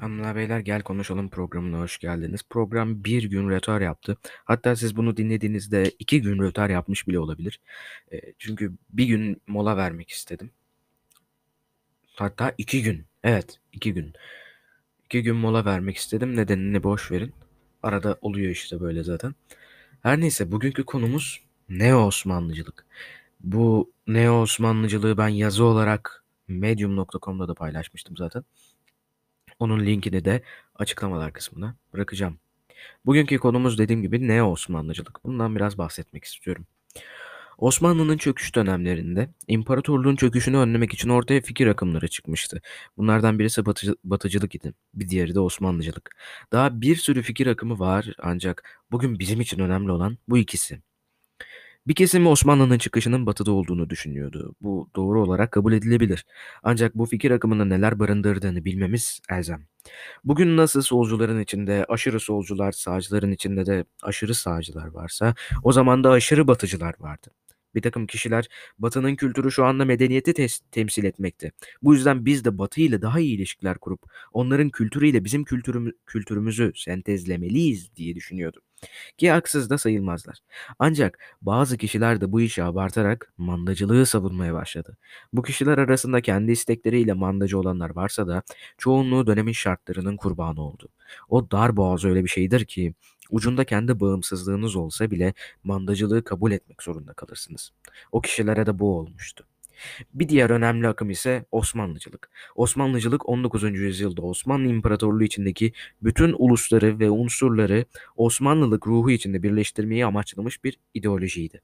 Hanımlar beyler gel konuşalım programına hoş geldiniz. Program bir gün rötar yaptı. Hatta siz bunu dinlediğinizde iki gün rötar yapmış bile olabilir. E, çünkü bir gün mola vermek istedim. Hatta iki gün. Evet iki gün. İki gün mola vermek istedim. Nedenini boş verin. Arada oluyor işte böyle zaten. Her neyse bugünkü konumuz Neo Osmanlıcılık. Bu Neo Osmanlıcılığı ben yazı olarak medium.com'da da paylaşmıştım zaten. Onun linkini de açıklamalar kısmına bırakacağım. Bugünkü konumuz dediğim gibi Neo Osmanlıcılık. Bundan biraz bahsetmek istiyorum. Osmanlı'nın çöküş dönemlerinde imparatorluğun çöküşünü önlemek için ortaya fikir akımları çıkmıştı. Bunlardan birisi batıcı, batıcılık idi. Bir diğeri de Osmanlıcılık. Daha bir sürü fikir akımı var ancak bugün bizim için önemli olan bu ikisi. Bir kesim Osmanlı'nın çıkışının batıda olduğunu düşünüyordu. Bu doğru olarak kabul edilebilir. Ancak bu fikir akımının neler barındırdığını bilmemiz elzem. Bugün nasıl solcuların içinde aşırı solcular, sağcıların içinde de aşırı sağcılar varsa, o zaman da aşırı batıcılar vardı. Bir takım kişiler Batı'nın kültürü şu anda medeniyeti tes- temsil etmekte. Bu yüzden biz de Batı ile daha iyi ilişkiler kurup onların kültürüyle bizim kültürümü- kültürümüzü sentezlemeliyiz diye düşünüyordu. Ki haksız da sayılmazlar. Ancak bazı kişiler de bu işi abartarak mandacılığı savunmaya başladı. Bu kişiler arasında kendi istekleriyle mandacı olanlar varsa da çoğunluğu dönemin şartlarının kurbanı oldu. O dar boğaz öyle bir şeydir ki ucunda kendi bağımsızlığınız olsa bile mandacılığı kabul etmek zorunda kalırsınız. O kişilere de bu olmuştu. Bir diğer önemli akım ise Osmanlıcılık. Osmanlıcılık 19. yüzyılda Osmanlı İmparatorluğu içindeki bütün ulusları ve unsurları Osmanlılık ruhu içinde birleştirmeyi amaçlamış bir ideolojiydi.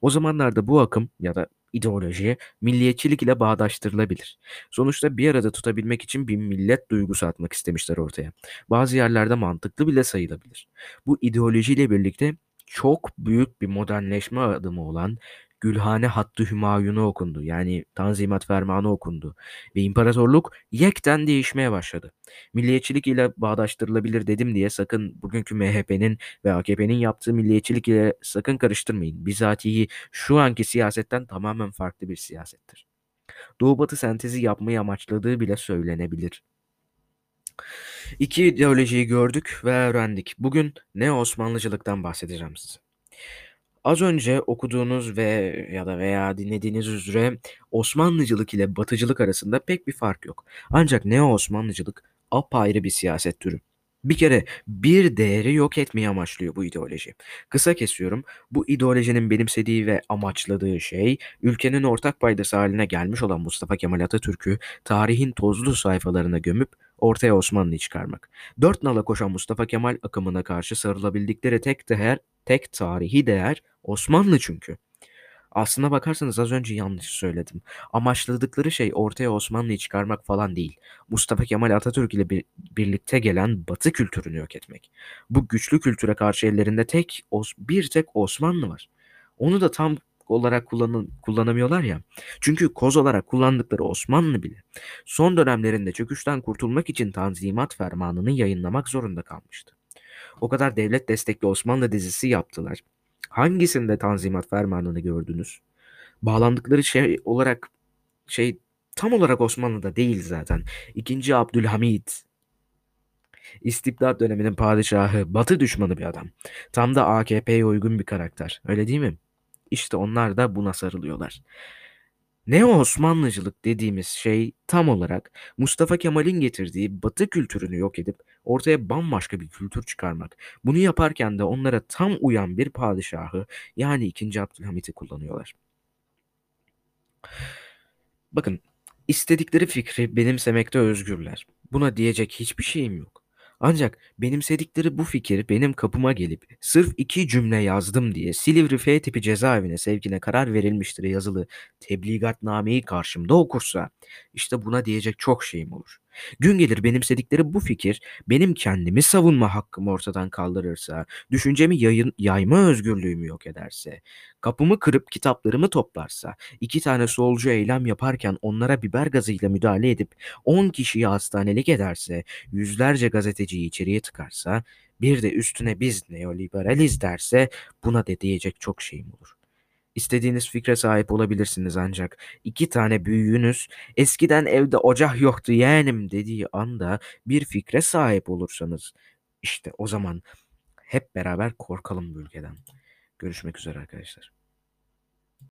O zamanlarda bu akım ya da ideoloji milliyetçilik ile bağdaştırılabilir. Sonuçta bir arada tutabilmek için bir millet duygusu atmak istemişler ortaya. Bazı yerlerde mantıklı bile sayılabilir. Bu ideolojiyle birlikte çok büyük bir modernleşme adımı olan Gülhane Hattı Hümayun'u okundu. Yani Tanzimat Fermanı okundu. Ve imparatorluk yekten değişmeye başladı. Milliyetçilik ile bağdaştırılabilir dedim diye sakın bugünkü MHP'nin ve AKP'nin yaptığı milliyetçilik ile sakın karıştırmayın. Bizatihi şu anki siyasetten tamamen farklı bir siyasettir. Doğu Batı sentezi yapmayı amaçladığı bile söylenebilir. İki ideolojiyi gördük ve öğrendik. Bugün ne Osmanlıcılıktan bahsedeceğim size. Az önce okuduğunuz ve ya da veya dinlediğiniz üzere Osmanlıcılık ile Batıcılık arasında pek bir fark yok. Ancak Neo Osmanlıcılık apayrı bir siyaset türü. Bir kere bir değeri yok etmeyi amaçlıyor bu ideoloji. Kısa kesiyorum. Bu ideolojinin benimsediği ve amaçladığı şey ülkenin ortak paydası haline gelmiş olan Mustafa Kemal Atatürk'ü tarihin tozlu sayfalarına gömüp ortaya Osmanlı'yı çıkarmak. Dört nala koşan Mustafa Kemal akımına karşı sarılabildikleri tek değer, tek tarihi değer Osmanlı çünkü. Aslına bakarsanız az önce yanlış söyledim. Amaçladıkları şey ortaya Osmanlı'yı çıkarmak falan değil. Mustafa Kemal Atatürk ile bir, birlikte gelen Batı kültürünü yok etmek. Bu güçlü kültüre karşı ellerinde tek bir tek Osmanlı var. Onu da tam olarak kullanın, kullanamıyorlar ya. Çünkü koz olarak kullandıkları Osmanlı bile son dönemlerinde çöküşten kurtulmak için Tanzimat Fermanı'nı yayınlamak zorunda kalmıştı. O kadar devlet destekli Osmanlı dizisi yaptılar. Hangisinde Tanzimat Fermanı'nı gördünüz? Bağlandıkları şey olarak şey tam olarak Osmanlı'da değil zaten. İkinci Abdülhamit İstibdat döneminin padişahı, batı düşmanı bir adam. Tam da AKP'ye uygun bir karakter. Öyle değil mi? İşte onlar da buna sarılıyorlar. Neo Osmanlıcılık dediğimiz şey tam olarak Mustafa Kemal'in getirdiği Batı kültürünü yok edip ortaya bambaşka bir kültür çıkarmak. Bunu yaparken de onlara tam uyan bir padişahı yani 2. Abdülhamit'i kullanıyorlar. Bakın istedikleri fikri benimsemekte özgürler. Buna diyecek hiçbir şeyim yok. Ancak benimsedikleri bu fikir benim kapıma gelip sırf iki cümle yazdım diye Silivri F tipi cezaevine sevkine karar verilmiştir yazılı tebligatnameyi karşımda okursa işte buna diyecek çok şeyim olur. Gün gelir benimsedikleri bu fikir benim kendimi savunma hakkımı ortadan kaldırırsa, düşüncemi yayın, yayma özgürlüğümü yok ederse, kapımı kırıp kitaplarımı toplarsa, iki tane solcu eylem yaparken onlara biber gazıyla müdahale edip 10 kişiyi hastanelik ederse, yüzlerce gazeteciyi içeriye tıkarsa, bir de üstüne biz neoliberaliz derse buna da diyecek çok şeyim olur. İstediğiniz fikre sahip olabilirsiniz ancak iki tane büyüğünüz eskiden evde ocak yoktu yeğenim dediği anda bir fikre sahip olursanız işte o zaman hep beraber korkalım bu ülkeden. Görüşmek üzere arkadaşlar.